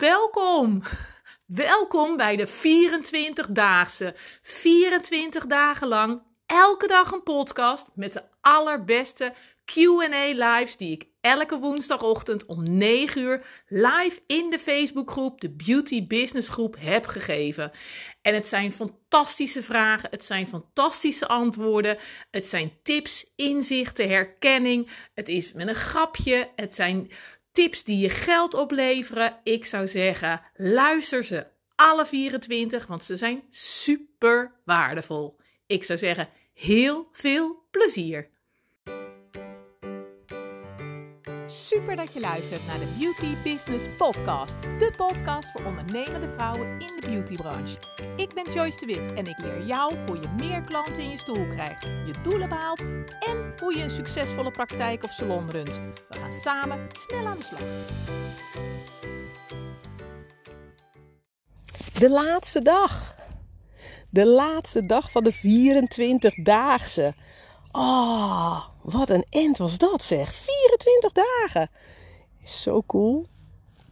Welkom! Welkom bij de 24-daagse. 24 dagen lang, elke dag een podcast met de allerbeste QA lives die ik elke woensdagochtend om 9 uur live in de Facebookgroep, de Beauty Business Groep, heb gegeven. En het zijn fantastische vragen, het zijn fantastische antwoorden, het zijn tips, inzichten, herkenning. Het is met een grapje, het zijn tips die je geld opleveren. Ik zou zeggen, luister ze alle 24, want ze zijn super waardevol. Ik zou zeggen, heel veel plezier. Super dat je luistert naar de Beauty Business Podcast. De podcast voor ondernemende vrouwen in de beautybranche. Ik ben Joyce de Wit en ik leer jou hoe je meer klanten in je stoel krijgt, je doelen behaalt en hoe je een succesvolle praktijk of salon runt. We gaan samen snel aan de slag. De laatste dag. De laatste dag van de 24-daagse. Oh, wat een end was dat zeg. 24 dagen. Zo cool.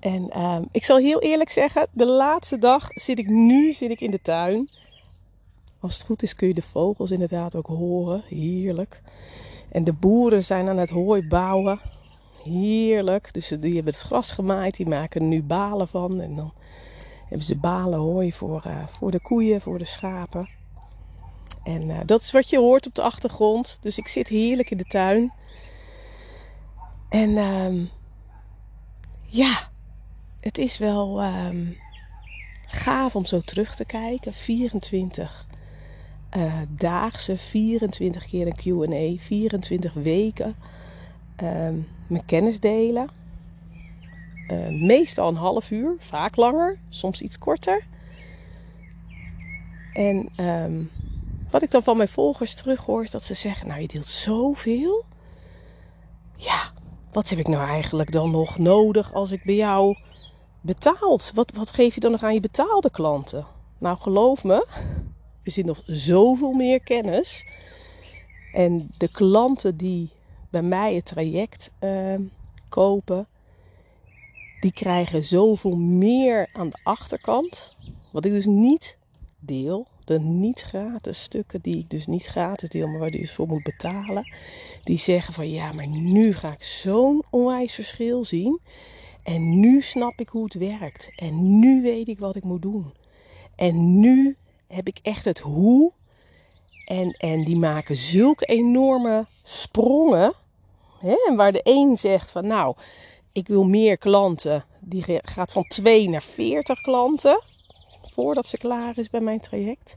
En ehm, ik zal heel eerlijk zeggen, de laatste dag zit ik nu zit ik in de tuin. Als het goed is kun je de vogels inderdaad ook horen. Heerlijk. En de boeren zijn aan het hooi bouwen. Heerlijk. Dus die hebben het gras gemaaid. Die maken er nu balen van. En dan hebben ze balen hooi voor, uh, voor de koeien, voor de schapen. En uh, dat is wat je hoort op de achtergrond. Dus ik zit heerlijk in de tuin. En um, ja, het is wel um, gaaf om zo terug te kijken. 24 uh, daagse, 24 keer een QA, 24 weken. Um, mijn kennis delen. Uh, meestal een half uur, vaak langer, soms iets korter. En wat ik dan van mijn volgers terughoor is dat ze zeggen: Nou, je deelt zoveel. Ja, wat heb ik nou eigenlijk dan nog nodig als ik bij jou betaald? Wat, wat geef je dan nog aan je betaalde klanten? Nou, geloof me, er zit nog zoveel meer kennis. En de klanten die bij mij het traject uh, kopen, die krijgen zoveel meer aan de achterkant. Wat ik dus niet deel. De niet gratis stukken die ik dus niet gratis deel, maar waar je dus voor moet betalen. Die zeggen van ja, maar nu ga ik zo'n onwijs verschil zien. En nu snap ik hoe het werkt. En nu weet ik wat ik moet doen. En nu heb ik echt het hoe. En, en die maken zulke enorme sprongen. Hè? Waar de een zegt van nou, ik wil meer klanten. Die gaat van 2 naar 40 klanten. Voordat ze klaar is bij mijn traject.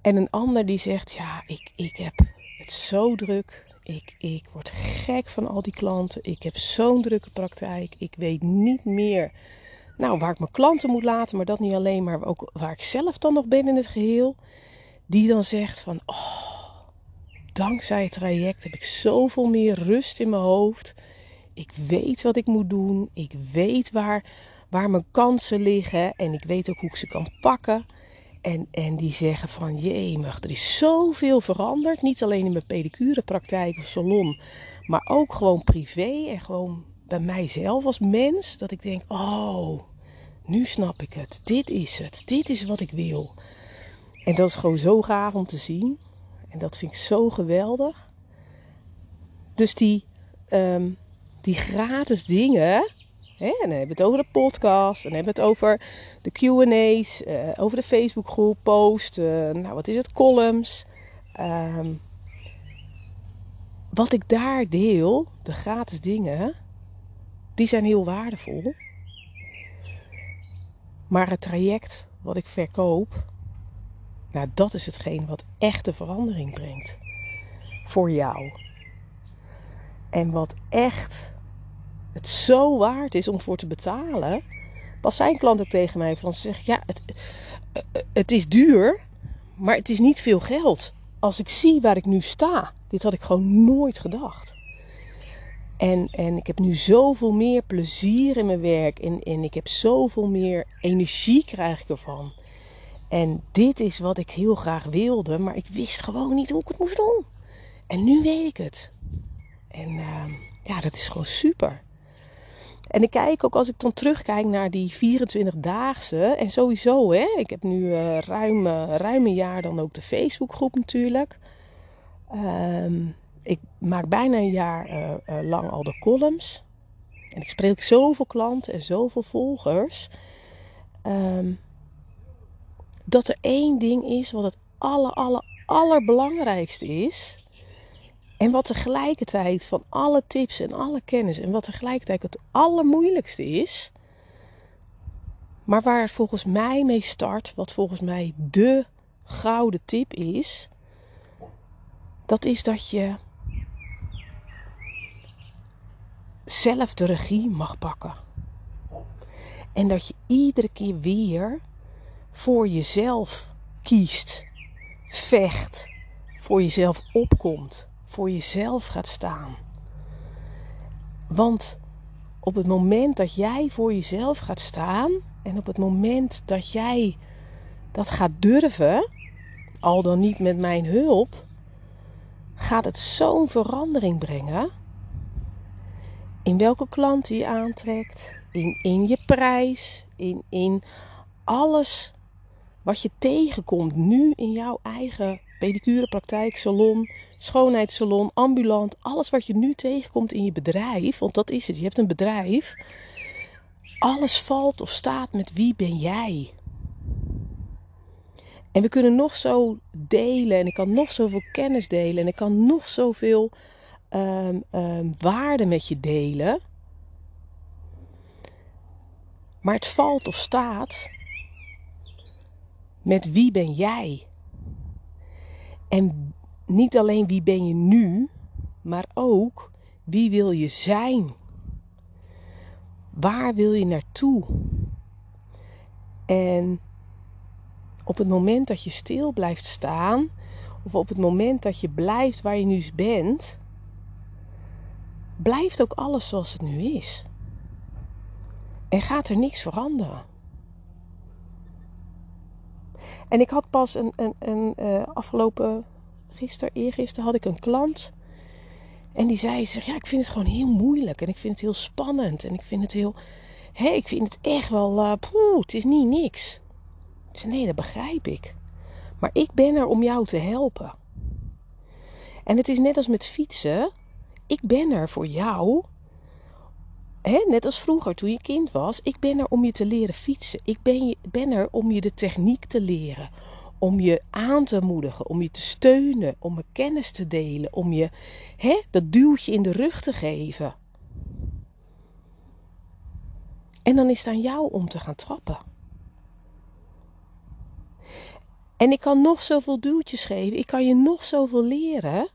En een ander die zegt, ja, ik, ik heb het zo druk. Ik, ik word gek van al die klanten. Ik heb zo'n drukke praktijk. Ik weet niet meer nou, waar ik mijn klanten moet laten. Maar dat niet alleen, maar ook waar ik zelf dan nog ben in het geheel. Die dan zegt van, oh, dankzij het traject heb ik zoveel meer rust in mijn hoofd. Ik weet wat ik moet doen. Ik weet waar, waar mijn kansen liggen. En ik weet ook hoe ik ze kan pakken. En, en die zeggen van, jemig, er is zoveel veranderd. Niet alleen in mijn pedicurepraktijk of salon, maar ook gewoon privé en gewoon bij mijzelf als mens. Dat ik denk, oh, nu snap ik het. Dit is het. Dit is wat ik wil. En dat is gewoon zo gaaf om te zien. En dat vind ik zo geweldig. Dus die, um, die gratis dingen, En dan hebben we het over de podcast, dan hebben we het over de QA's, uh, over de Facebookgroep, post, nou wat is het, columns. Um, wat ik daar deel, de gratis dingen, die zijn heel waardevol. Maar het traject wat ik verkoop, nou dat is hetgeen wat echte verandering brengt. Voor jou. En wat echt het zo waard is om voor te betalen. Was zijn klant ook tegen mij van ze zegt ja, het, het is duur, maar het is niet veel geld. Als ik zie waar ik nu sta, dit had ik gewoon nooit gedacht. En, en ik heb nu zoveel meer plezier in mijn werk en, en ik heb zoveel meer energie krijg ik ervan. En dit is wat ik heel graag wilde, maar ik wist gewoon niet hoe ik het moest doen. En nu weet ik het. En uh, ja, dat is gewoon super. En ik kijk ook als ik dan terugkijk naar die 24-daagse. En sowieso, hè, ik heb nu uh, ruim, uh, ruim een jaar dan ook de Facebookgroep natuurlijk. Um, ik maak bijna een jaar uh, lang al de columns. En ik spreek zoveel klanten en zoveel volgers. Um, dat er één ding is wat het aller, aller, allerbelangrijkste is. En wat tegelijkertijd van alle tips en alle kennis en wat tegelijkertijd het allermoeilijkste is. Maar waar het volgens mij mee start, wat volgens mij de gouden tip is. Dat is dat je zelf de regie mag pakken. En dat je iedere keer weer voor jezelf kiest, vecht, voor jezelf opkomt, voor jezelf gaat staan. Want op het moment dat jij voor jezelf gaat staan en op het moment dat jij dat gaat durven, al dan niet met mijn hulp, gaat het zo'n verandering brengen in welke klant je aantrekt, in, in je prijs, in, in alles wat je tegenkomt nu in jouw eigen pedicurepraktijk, salon, schoonheidssalon, ambulant, alles wat je nu tegenkomt in je bedrijf, want dat is het, je hebt een bedrijf. Alles valt of staat met wie ben jij? En we kunnen nog zo delen en ik kan nog zoveel kennis delen en ik kan nog zoveel um, waarde met je delen. Maar het valt of staat met wie ben jij? En niet alleen wie ben je nu, maar ook wie wil je zijn? Waar wil je naartoe? En op het moment dat je stil blijft staan, of op het moment dat je blijft waar je nu bent, blijft ook alles zoals het nu is. En gaat er niks veranderen. En ik had pas een, een, een uh, afgelopen, gisteren, eergisteren had ik een klant. En die zei, zeg, ja, ik vind het gewoon heel moeilijk. En ik vind het heel spannend. En ik vind het heel, hé, hey, ik vind het echt wel, uh, het is niet niks. Ik zei, nee, dat begrijp ik. Maar ik ben er om jou te helpen. En het is net als met fietsen. Ik ben er voor jou net als vroeger toen je kind was, ik ben er om je te leren fietsen. Ik ben, je, ben er om je de techniek te leren. Om je aan te moedigen, om je te steunen, om me kennis te delen, om je hè, dat duwtje in de rug te geven. En dan is het aan jou om te gaan trappen. En ik kan nog zoveel duwtjes geven, ik kan je nog zoveel leren.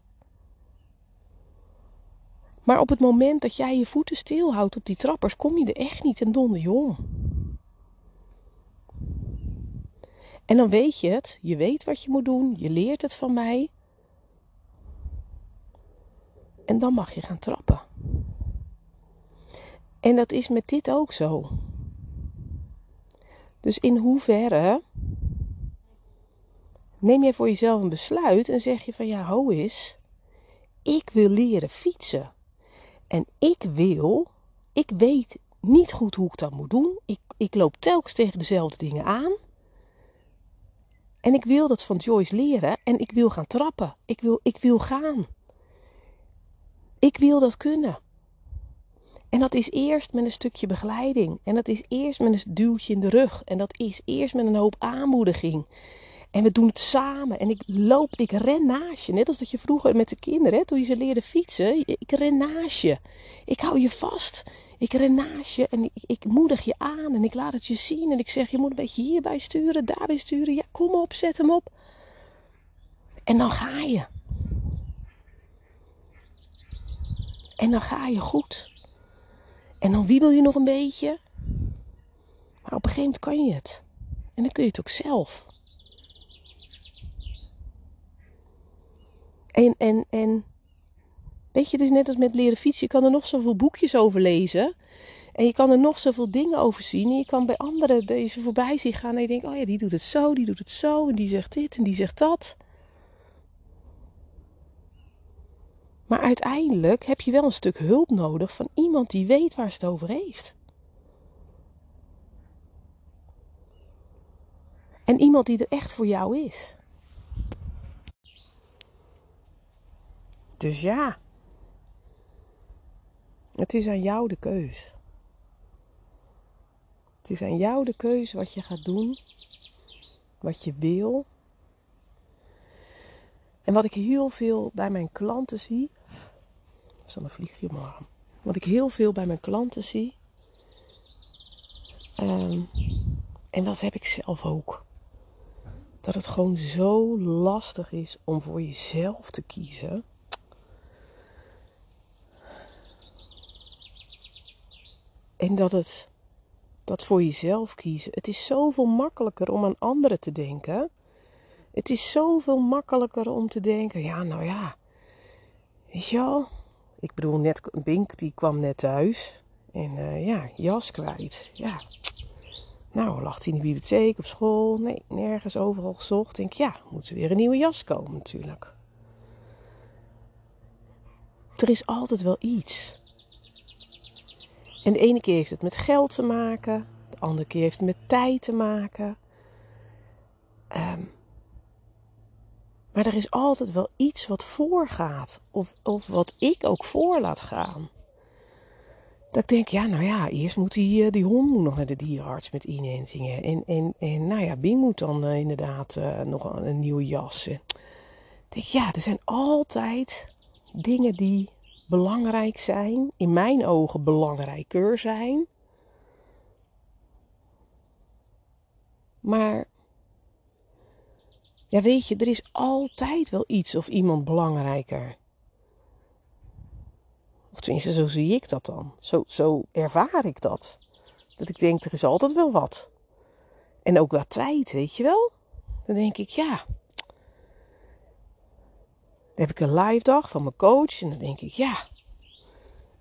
Maar op het moment dat jij je voeten stilhoudt op die trappers, kom je er echt niet en donder. En dan weet je het, je weet wat je moet doen, je leert het van mij. En dan mag je gaan trappen. En dat is met dit ook zo. Dus in hoeverre neem jij voor jezelf een besluit en zeg je van ja, ho is, ik wil leren fietsen. En ik wil, ik weet niet goed hoe ik dat moet doen. Ik, ik loop telkens tegen dezelfde dingen aan. En ik wil dat van Joyce leren en ik wil gaan trappen. Ik wil, ik wil gaan. Ik wil dat kunnen. En dat is eerst met een stukje begeleiding. En dat is eerst met een duwtje in de rug. En dat is eerst met een hoop aanmoediging. En we doen het samen. En ik loop, ik ren naast je. Net als dat je vroeger met de kinderen, hè, toen je ze leerde fietsen. Ik ren naast je. Ik hou je vast. Ik ren naast je en ik, ik moedig je aan. En ik laat het je zien. En ik zeg, je moet een beetje hierbij sturen, daarbij sturen. Ja, kom op, zet hem op. En dan ga je. En dan ga je goed. En dan wiebel je nog een beetje. Maar op een gegeven moment kan je het. En dan kun je het ook zelf. En, en, en weet je, het is net als met leren fietsen. Je kan er nog zoveel boekjes over lezen. En je kan er nog zoveel dingen over zien. En je kan bij anderen deze voorbij zien gaan. En je denkt, oh ja, die doet het zo, die doet het zo. En die zegt dit en die zegt dat. Maar uiteindelijk heb je wel een stuk hulp nodig van iemand die weet waar ze het over heeft. En iemand die er echt voor jou is. Dus ja, het is aan jou de keus. Het is aan jou de keus wat je gaat doen, wat je wil. En wat ik heel veel bij mijn klanten zie. Er een vliegje op. Wat ik heel veel bij mijn klanten zie. Ehm, en dat heb ik zelf ook. Dat het gewoon zo lastig is om voor jezelf te kiezen. En dat het, dat voor jezelf kiezen, het is zoveel makkelijker om aan anderen te denken. Het is zoveel makkelijker om te denken, ja, nou ja, weet je wel. Ik bedoel, net, Bink die kwam net thuis en uh, ja, jas kwijt. Ja, nou, lag hij in de bibliotheek, op school, nee, nergens overal gezocht. Denk, ja, moet er weer een nieuwe jas komen natuurlijk. Er is altijd wel iets. En de ene keer heeft het met geld te maken, de andere keer heeft het met tijd te maken. Um, maar er is altijd wel iets wat voorgaat, of, of wat ik ook voor laat gaan. Dat ik denk, ja, nou ja, eerst moet die, eh, die hond nog naar de dierenarts met inentingen. En, en, en nou ja, Bing moet dan uh, inderdaad uh, nog een, nieuwe jas. Denk, ja, er zijn altijd dingen die belangrijk zijn, in mijn ogen belangrijker zijn. Maar ja, weet je, er is altijd wel iets of iemand belangrijker. Of tenminste, zo zie ik dat dan. Zo, zo ervaar ik dat. Dat ik denk, er is altijd wel wat. En ook wat tijd, weet je wel? Dan denk ik, ja, dan heb ik een live dag van mijn coach. En dan denk ik, ja.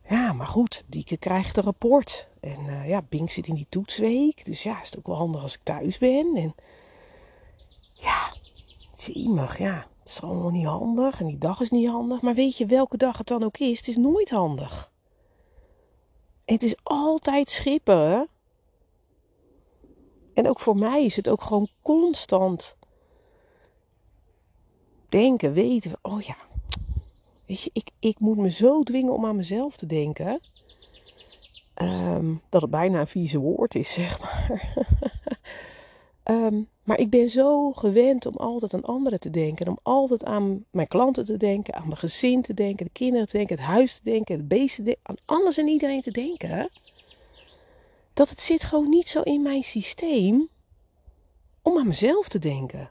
Ja, maar goed, Dieke krijgt een rapport. En uh, ja, Bink zit in die toetsweek. Dus ja, is het ook wel handig als ik thuis ben. En ja, mag, ja. Het is allemaal niet handig. En die dag is niet handig. Maar weet je welke dag het dan ook is? Het is nooit handig. Het is altijd schipperen. En ook voor mij is het ook gewoon constant denken, weten, oh ja, weet je, ik, ik moet me zo dwingen om aan mezelf te denken. Um, dat het bijna een vieze woord is, zeg maar. um, maar ik ben zo gewend om altijd aan anderen te denken. Om altijd aan mijn klanten te denken, aan mijn gezin te denken, de kinderen te denken, het huis te denken, het beest te denken. Aan alles en iedereen te denken. Dat het zit gewoon niet zo in mijn systeem om aan mezelf te denken.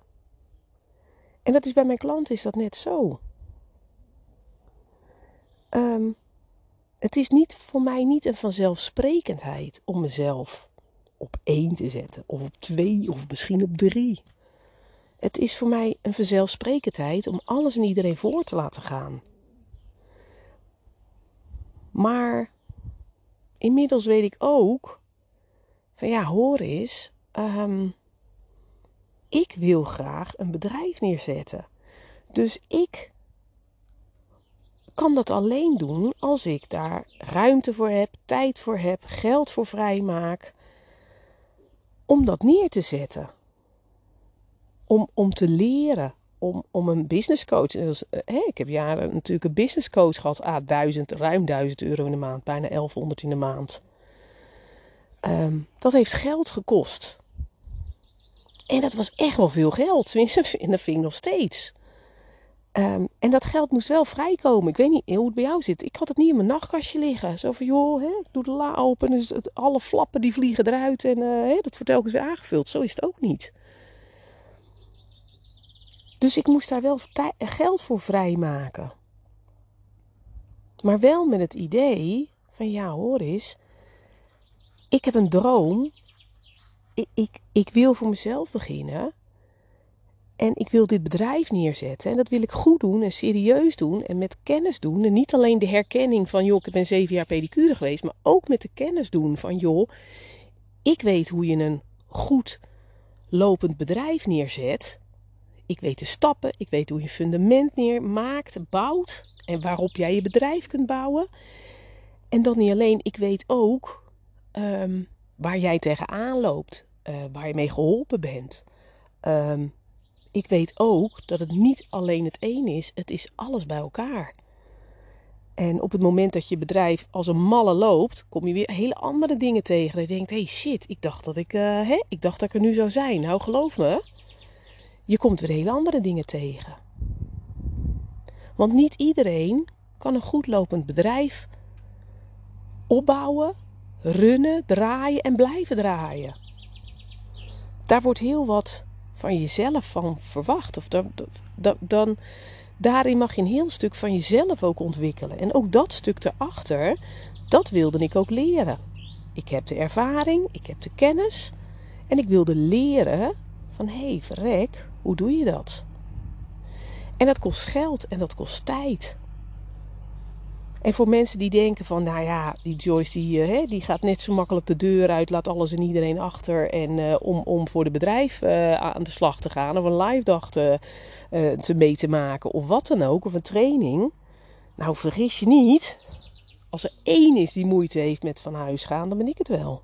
En dat is bij mijn klanten is dat net zo. Um, het is niet voor mij niet een vanzelfsprekendheid om mezelf op één te zetten, of op twee, of misschien op drie. Het is voor mij een vanzelfsprekendheid om alles en iedereen voor te laten gaan. Maar inmiddels weet ik ook van ja, hoor eens, um, ik wil graag een bedrijf neerzetten. Dus ik kan dat alleen doen als ik daar ruimte voor heb, tijd voor heb, geld voor vrijmaak. Om dat neer te zetten. Om, om te leren. Om, om een business coach. Dus, hè, ik heb jaren natuurlijk een business coach gehad. Ah, ruim 1000 euro in de maand. Bijna 1100 in de maand. Um, dat heeft geld gekost. En dat was echt wel veel geld. En dat vind ik nog steeds. Um, en dat geld moest wel vrijkomen. Ik weet niet hoe het bij jou zit. Ik had het niet in mijn nachtkastje liggen. Zo van, joh, hè, ik doe de la open. Dus het, alle flappen die vliegen eruit. En uh, hè, dat wordt telkens weer aangevuld. Zo is het ook niet. Dus ik moest daar wel geld voor vrijmaken. Maar wel met het idee van, ja hoor eens. Ik heb een droom ik, ik, wil voor mezelf beginnen. En ik wil dit bedrijf neerzetten. En dat wil ik goed doen en serieus doen en met kennis doen. En niet alleen de herkenning van, joh, ik ben zeven jaar pedicure geweest. Maar ook met de kennis doen van, joh, ik weet hoe je een goed lopend bedrijf neerzet. Ik weet de stappen, ik weet hoe je fundament neermaakt, bouwt. en waarop jij je bedrijf kunt bouwen. En dan niet alleen, ik weet ook ehm, waar jij tegenaan loopt, uh, waar je mee geholpen bent. Um, ik weet ook dat het niet alleen het een is, het is alles bij elkaar. En op het moment dat je bedrijf als een malle loopt, kom je weer hele andere dingen tegen. En je denkt, hey shit, ik dacht dat ik, uh, hè, ik dacht dat ik er nu zou zijn. Nou, geloof me, je komt weer hele andere dingen tegen. Want niet iedereen kan een goed lopend bedrijf opbouwen, runnen, draaien en blijven draaien. Daar wordt heel wat van jezelf van verwacht. Of dan, dan, dan, daarin mag je een heel stuk van jezelf ook ontwikkelen. En ook dat stuk erachter, dat wilde ik ook leren. Ik heb de ervaring, ik heb de kennis. En ik wilde leren van, hé, hey, verrek, hoe doe je dat? En dat kost geld en dat kost tijd. En voor mensen die denken van, nou ja, die Joyce die, uh, die gaat net zo makkelijk de deur uit, laat alles en iedereen achter. En uh, om, om voor de bedrijf uh, aan de slag te gaan of een live dag te, te mee te maken of wat dan ook, of een training. Nou, vergis je niet, als er één is die moeite heeft met van huis gaan, dan ben ik het wel.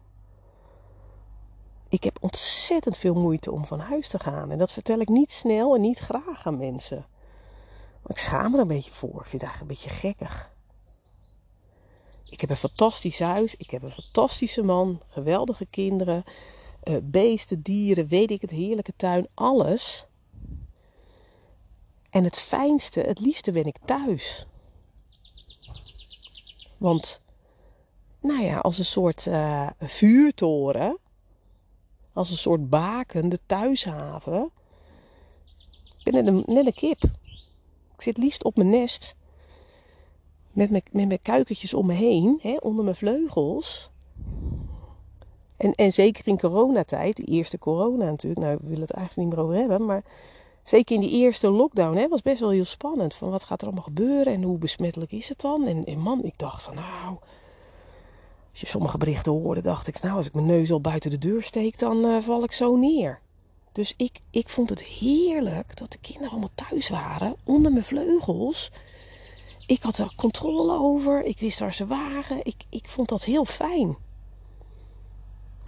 Ik heb ontzettend veel moeite om van huis te gaan. En dat vertel ik niet snel en niet graag aan mensen. Ik schaam er een beetje voor. Ik vind het eigenlijk een beetje gekkig. Ik heb een fantastisch huis. Ik heb een fantastische man. Geweldige kinderen. Uh, beesten, dieren, weet ik het, heerlijke tuin. Alles. En het fijnste, het liefste ben ik thuis. Want, nou ja, als een soort uh, vuurtoren. Als een soort baken, de thuishaven. Ik ben net een, net een kip. Ik zit liefst op mijn nest met mijn, met mijn kuikentjes om me heen, hè, onder mijn vleugels. En, en zeker in coronatijd, de eerste corona natuurlijk, nou ik wil het eigenlijk niet meer over hebben, maar zeker in die eerste lockdown hè, was best wel heel spannend. Van wat gaat er allemaal gebeuren en hoe besmettelijk is het dan? En, en man, ik dacht van nou, als je sommige berichten hoorde, dacht ik nou, als ik mijn neus al buiten de deur steek, dan uh, val ik zo neer. Dus ik, ik vond het heerlijk dat de kinderen allemaal thuis waren, onder mijn vleugels. Ik had er controle over. Ik wist waar ze waren. Ik, ik vond dat heel fijn.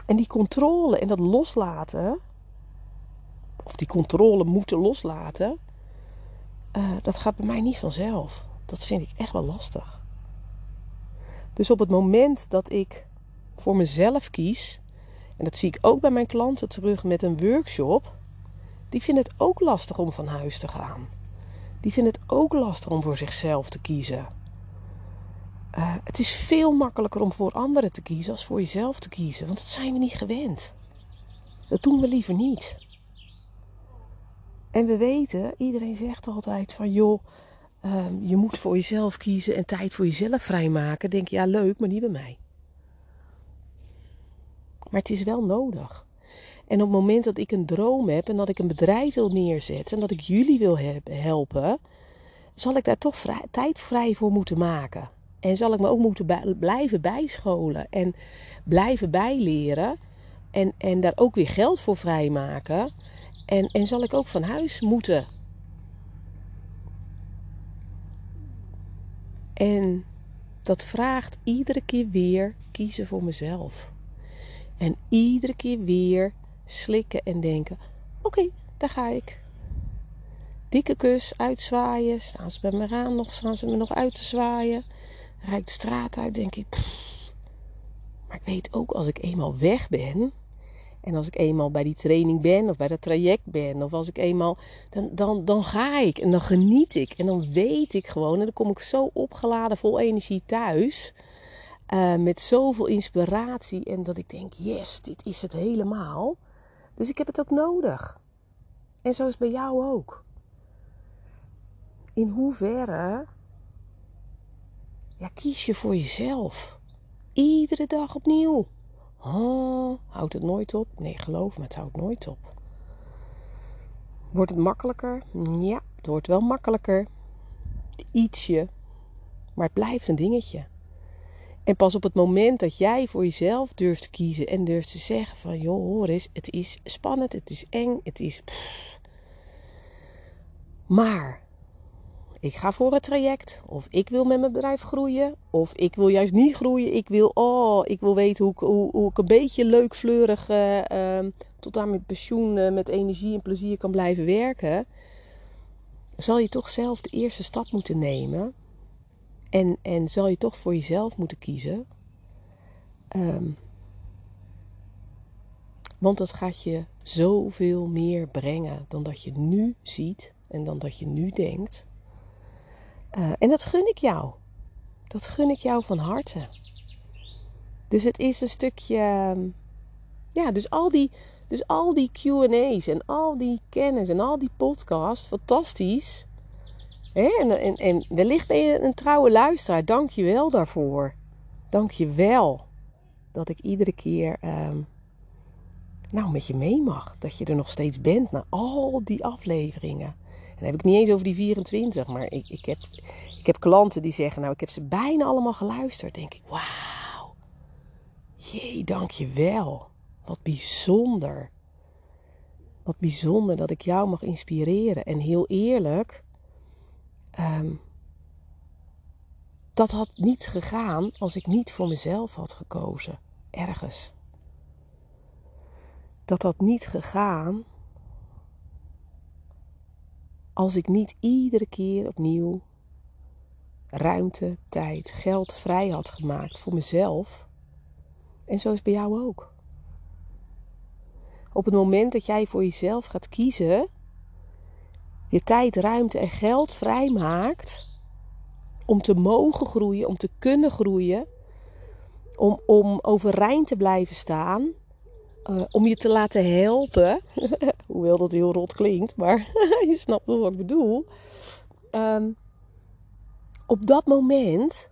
En die controle en dat loslaten, of die controle moeten loslaten, uh, dat gaat bij mij niet vanzelf. Dat vind ik echt wel lastig. Dus op het moment dat ik voor mezelf kies, en dat zie ik ook bij mijn klanten terug met een workshop, die vinden het ook lastig om van huis te gaan die vinden het ook lastig om voor zichzelf te kiezen. Uh, het is veel makkelijker om voor anderen te kiezen als voor jezelf te kiezen, want dat zijn we niet gewend. Dat doen we liever niet. En we weten, iedereen zegt altijd van joh, uh, je moet voor jezelf kiezen en tijd voor jezelf vrijmaken. Denk ja leuk, maar niet bij mij. Maar het is wel nodig. En op het moment dat ik een droom heb en dat ik een bedrijf wil neerzetten en dat ik jullie wil helpen, zal ik daar toch tijd vrij voor moeten maken. En zal ik me ook moeten blijven bijscholen en blijven bijleren. En, en daar ook weer geld voor vrijmaken. En, en zal ik ook van huis moeten. En dat vraagt iedere keer weer kiezen voor mezelf. En iedere keer weer slikken en denken: oké, daar ga ik. Dikke kus, uitzwaaien. Staan ze bij me aan nog, staan ze me nog uit te zwaaien. Ik de straat uit, denk ik. Maar ik weet ook als ik eenmaal weg ben. En als ik eenmaal bij die training ben of bij dat traject ben, of als ik eenmaal, dan, dan, dan ga ik en dan geniet ik. En dan weet ik gewoon, en dan kom ik zo opgeladen vol energie thuis. Uh, met zoveel inspiratie en dat ik denk, yes, dit is het helemaal. Dus ik heb het ook nodig. En zo is het bij jou ook. In hoeverre ja, kies je voor jezelf? Iedere dag opnieuw. Oh, houdt het nooit op? Nee, geloof me, het houdt nooit op. Wordt het makkelijker? Ja, het wordt wel makkelijker. Ietsje. Maar het blijft een dingetje. En pas op het moment dat jij voor jezelf durft te kiezen en durft te zeggen van joh, hoor eens, het is spannend, het is eng, het is. Maar ik ga voor het traject. Of ik wil met mijn bedrijf groeien. Of ik wil juist niet groeien. Ik wil, oh, ik wil weten hoe ik, hoe, hoe ik een beetje leuk, fleurig uh, tot aan mijn pensioen uh, met energie en plezier kan blijven werken. Zal je toch zelf de eerste stap moeten nemen. En, en zal je toch voor jezelf moeten kiezen. Um, want dat gaat je zoveel meer brengen dan dat je nu ziet en dan dat je nu denkt. Uh, en dat gun ik jou. Dat gun ik jou van harte. Dus het is een stukje. Ja, dus al die, dus al die QA's en al die kennis en al die podcasts, fantastisch. En, en, en wellicht ben je een trouwe luisteraar. Dank je wel daarvoor. Dank je wel dat ik iedere keer um, nou, met je mee mag. Dat je er nog steeds bent na al die afleveringen. En dan heb ik niet eens over die 24, maar ik, ik, heb, ik heb klanten die zeggen, nou, ik heb ze bijna allemaal geluisterd. denk ik, wauw. Jee, dank je wel. Wat bijzonder. Wat bijzonder dat ik jou mag inspireren. En heel eerlijk, um, dat had niet gegaan als ik niet voor mezelf had gekozen. Ergens dat had niet gegaan als ik niet iedere keer opnieuw ruimte, tijd, geld vrij had gemaakt voor mezelf. En zo is bij jou ook. Op het moment dat jij voor jezelf gaat kiezen, je tijd, ruimte en geld vrijmaakt om te mogen groeien, om te kunnen groeien, om, om overeind te blijven staan, uh, om je te laten helpen. Hoewel dat heel rot klinkt, maar je snapt wel wat ik bedoel. Um, op dat moment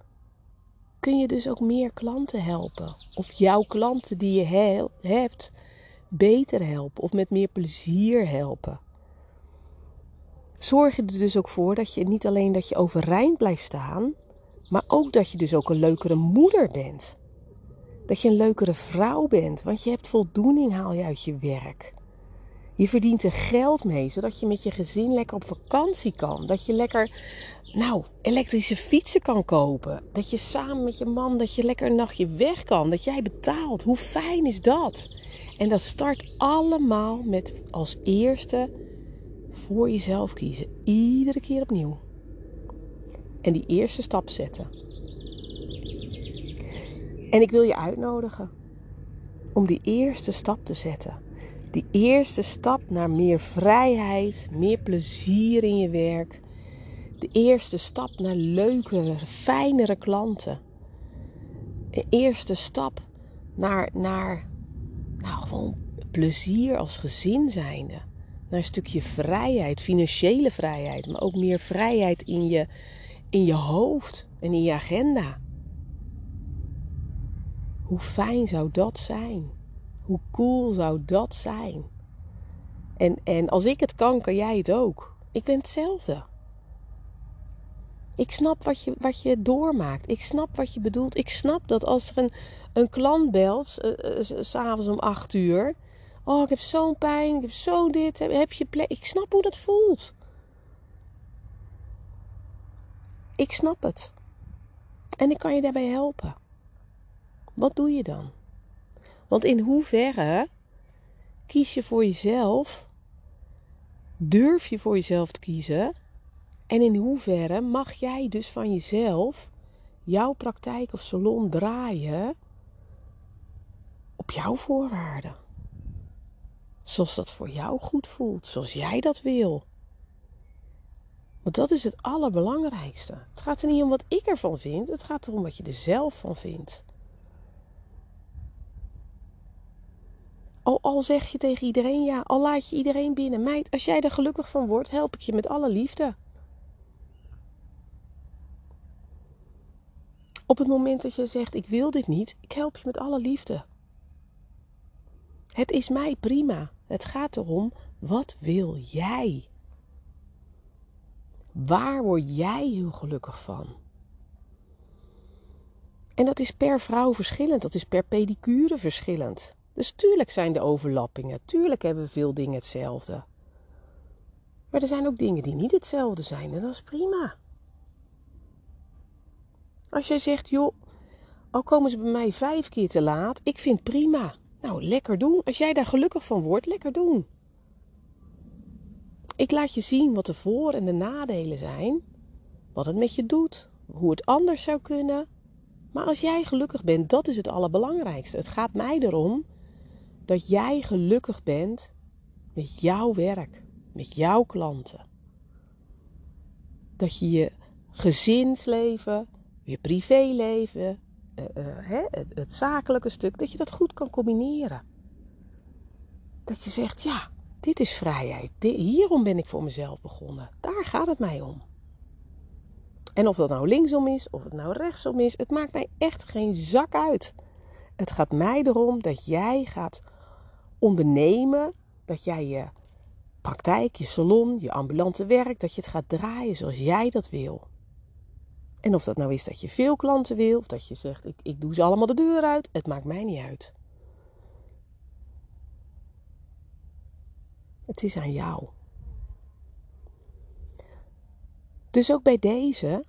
kun je dus ook meer klanten helpen. Of jouw klanten die je he hebt beter helpen. Of met meer plezier helpen. Zorg je er dus ook voor dat je niet alleen dat je overeind blijft staan. Maar ook dat je dus ook een leukere moeder bent. Dat je een leukere vrouw bent, want je hebt voldoening haal je uit je werk. Je verdient er geld mee, zodat je met je gezin lekker op vakantie kan. Dat je lekker, nou, elektrische fietsen kan kopen. Dat je samen met je man, dat je lekker een nachtje weg kan. Dat jij betaalt. Hoe fijn is dat? En dat start allemaal met als eerste voor jezelf kiezen. Iedere keer opnieuw. En die eerste stap zetten. En ik wil je uitnodigen om die eerste stap te zetten. Die eerste stap naar meer vrijheid, meer plezier in je werk. De eerste stap naar leukere, fijnere klanten. De eerste stap naar, naar nou, gewoon plezier als gezin zijnde. Naar een stukje vrijheid, financiële vrijheid, maar ook meer vrijheid in je, in je hoofd en in je agenda. Hoe fijn zou dat zijn? Hoe cool zou dat zijn? En, en als ik het kan, kan jij het ook. Ik ben hetzelfde. Ik snap wat je, wat je doormaakt. Ik snap wat je bedoelt. Ik snap dat als er een, een klant belt, uh, uh, s'avonds om 8 uur. Oh, ik heb zo'n pijn, ik heb zo dit. Heb, je plek? Ik snap hoe dat voelt. Ik snap het. En ik kan je daarbij helpen. Wat doe je dan? Want in hoeverre kies je voor jezelf? Durf je voor jezelf te kiezen? En in hoeverre mag jij dus van jezelf jouw praktijk of salon draaien op jouw voorwaarden? Zoals dat voor jou goed voelt, zoals jij dat wil. Want dat is het allerbelangrijkste. Het gaat er niet om wat ik ervan vind, het gaat erom wat je er zelf van vindt. Al, al zeg je tegen iedereen ja, al laat je iedereen binnen. Meid, als jij er gelukkig van wordt, help ik je met alle liefde. Op het moment dat je zegt: Ik wil dit niet, ik help je met alle liefde. Het is mij prima. Het gaat erom: wat wil jij? Waar word jij heel gelukkig van? En dat is per vrouw verschillend, dat is per pedicure verschillend. Dus tuurlijk zijn de overlappingen, tuurlijk hebben we veel dingen hetzelfde. Maar er zijn ook dingen die niet hetzelfde zijn en dat is prima. Als jij zegt, joh, al komen ze bij mij vijf keer te laat, ik vind prima. Nou, lekker doen. Als jij daar gelukkig van wordt, lekker doen. Ik laat je zien wat de voor- en de nadelen zijn, wat het met je doet, hoe het anders zou kunnen. Maar als jij gelukkig bent, dat is het allerbelangrijkste. Het gaat mij erom dat jij gelukkig bent met jouw werk, met jouw klanten. Dat je je gezinsleven, je privéleven, uh, uh, het, het zakelijke stuk, dat je dat goed kan combineren. Dat je zegt, ja, dit is vrijheid. hierom ben ik voor mezelf begonnen. Daar gaat het mij om. En of dat nou linksom is, of het nou rechtsom is, het maakt mij echt geen zak uit. Het gaat mij erom dat jij gaat ondernemen, dat jij je praktijk, je salon, je ambulante werk, dat je het gaat draaien zoals jij dat wil. En of dat nou is dat je veel klanten wil, of dat je zegt ik, ik doe ze allemaal de deur uit, het maakt mij niet uit. Het is aan jou. Dus ook bij deze,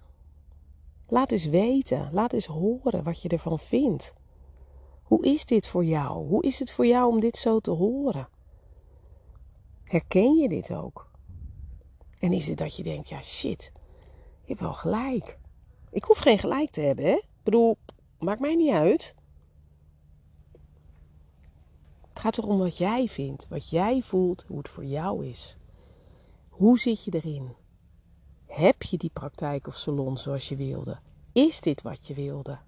laat eens weten, laat eens horen wat je ervan vindt. Hoe is dit voor jou? Hoe is het voor jou om dit zo te horen? Herken je dit ook? En is het dat je denkt, ja shit, ik heb wel gelijk. Ik hoef geen gelijk te hebben, hè? Ik bedoel, maakt mij niet uit. Het gaat erom wat jij vindt, wat jij voelt, hoe het voor jou is. Hoe zit je erin? Heb je die praktijk of salon zoals je wilde? Is dit wat je wilde?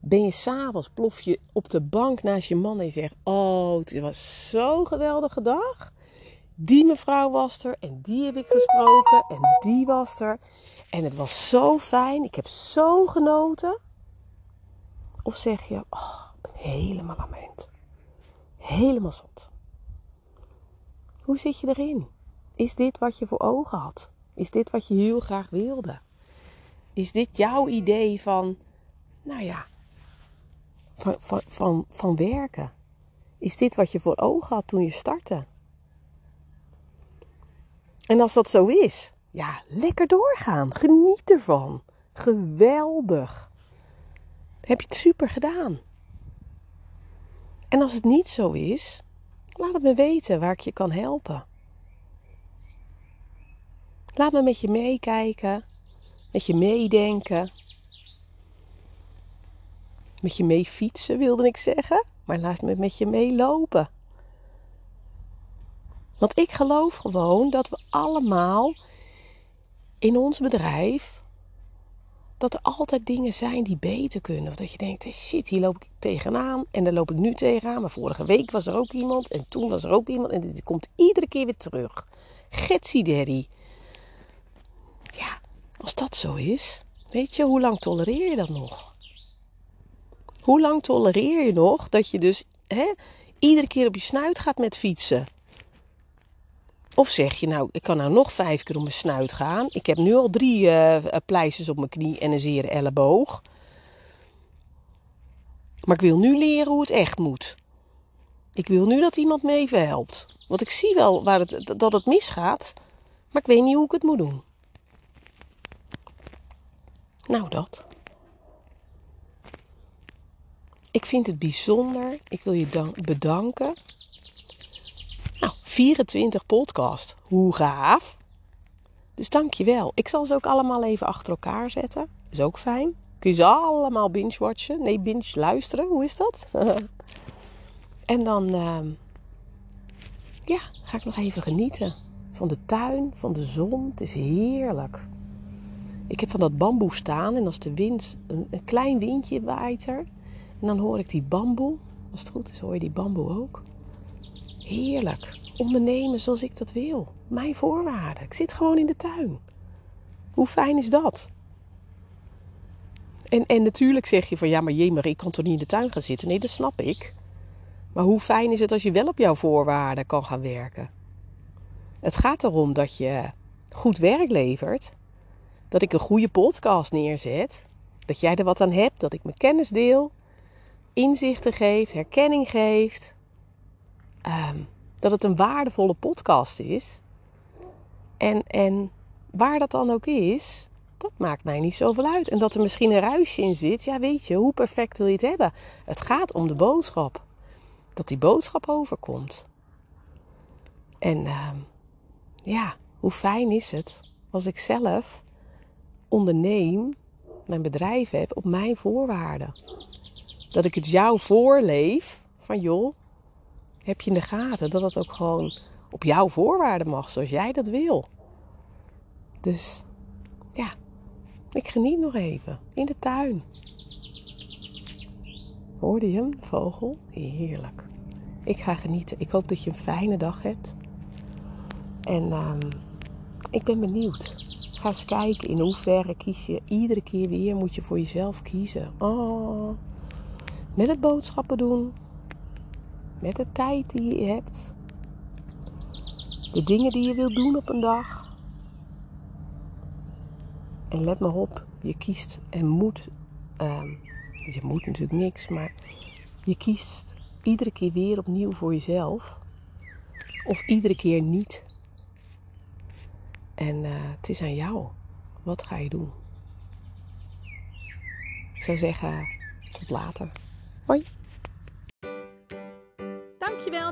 Ben je s'avonds, plof je op de bank naast je man en je zegt: Oh, het was zo'n geweldige dag. Die mevrouw was er en die heb ik gesproken en die was er. En het was zo fijn, ik heb zo genoten. Of zeg je: Oh, ik ben helemaal lament. Helemaal zot. Hoe zit je erin? Is dit wat je voor ogen had? Is dit wat je heel graag wilde? Is dit jouw idee van, nou ja, van, van, van werken? Is dit wat je voor ogen had toen je startte? En als dat zo is, ja, lekker doorgaan. Geniet ervan. Geweldig. Heb je het super gedaan. En als het niet zo is, laat het me weten waar ik je kan helpen. Laat me met je meekijken, met je meedenken. Met je mee fietsen wilde ik zeggen, maar laat me met je meelopen. Want ik geloof gewoon dat we allemaal in ons bedrijf, dat er altijd dingen zijn die beter kunnen. Of dat je denkt, hey shit, hier loop ik tegenaan en daar loop ik nu tegenaan. Maar vorige week was er ook iemand en toen was er ook iemand en dit komt iedere keer weer terug. Getsie Daddy. Ja, als dat zo is, weet je, hoe lang tolereer je dat nog? Hoe lang tolereer je nog dat je dus hè, iedere keer op je snuit gaat met fietsen? Of zeg je nou, ik kan nou nog vijf keer op mijn snuit gaan. Ik heb nu al drie uh, pleisters op mijn knie en een zere elleboog. Maar ik wil nu leren hoe het echt moet. Ik wil nu dat iemand me even helpt. Want ik zie wel waar het, dat het misgaat, maar ik weet niet hoe ik het moet doen. Nou, dat. Ik vind het bijzonder. Ik wil je bedanken. Nou, 24 podcast. Hoe gaaf. Dus dank je wel. Ik zal ze ook allemaal even achter elkaar zetten. Is ook fijn. Kun je ze allemaal binge-watchen? Nee, binge-luisteren. Hoe is dat? en dan uh, ja, ga ik nog even genieten van de tuin, van de zon. Het is heerlijk. Ik heb van dat bamboe staan en als de wind, een, een klein windje waait er. En dan hoor ik die bamboe. Als het goed is, hoor je die bamboe ook. Heerlijk. Ondernemen zoals ik dat wil. Mijn voorwaarden. Ik zit gewoon in de tuin. Hoe fijn is dat? En, en natuurlijk zeg je van ja, maar jee, ik kan toch niet in de tuin gaan zitten? Nee, dat snap ik. Maar hoe fijn is het als je wel op jouw voorwaarden kan gaan werken? Het gaat erom dat je goed werk levert dat ik een goede podcast neerzet. Dat jij er wat aan hebt, dat ik mijn kennis deel, inzichten geeft, herkenning geeft. Um, dat het een waardevolle podcast is. En, en waar dat dan ook is, dat maakt mij niet zoveel uit. En dat er misschien een ruisje in zit, ja weet je, hoe perfect wil je het hebben? Het gaat om de boodschap. Dat die boodschap overkomt. En ehm, ja, hoe fijn is het als ik zelf onderneem, mijn bedrijf heb op mijn voorwaarden. Dat ik het jou voorleef van joh, heb je in de gaten dat het ook gewoon op jouw voorwaarden mag, zoals jij dat wil. Dus ja, ik geniet nog even in de tuin. Hoorde je hem, vogel? Heerlijk. Ik ga genieten. Ik hoop dat je een fijne dag hebt. En ehm, ik ben benieuwd. Ga eens kijken in hoeverre kies je. Iedere keer weer moet je voor jezelf kiezen. Oh, met het boodschappen doen. Met de tijd die je hebt. De dingen die je wilt doen op een dag. En let maar op, je kiest en moet. ehm, je moet natuurlijk niks, maar je kiest iedere keer weer opnieuw voor jezelf. Of iedere keer niet. En eh, het is aan jou. Wat ga je doen? Ik zou zeggen, tot later. Hoi.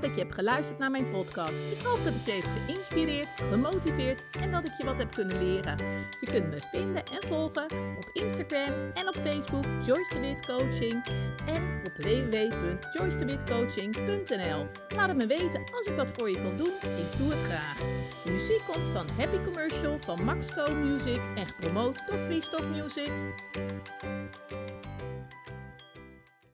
Dat je hebt geluisterd naar mijn podcast. Ik hoop dat het je heeft geïnspireerd, gemotiveerd en dat ik je wat heb kunnen leren. Je kunt me vinden en volgen op Instagram en op Facebook Joyce de Coaching en op www.joycedewitcoaching.nl. Laat het me weten als ik wat voor je kan doen. Ik doe het graag. De muziek komt van Happy Commercial van Maxco Music en gepromoot door Freestock Music.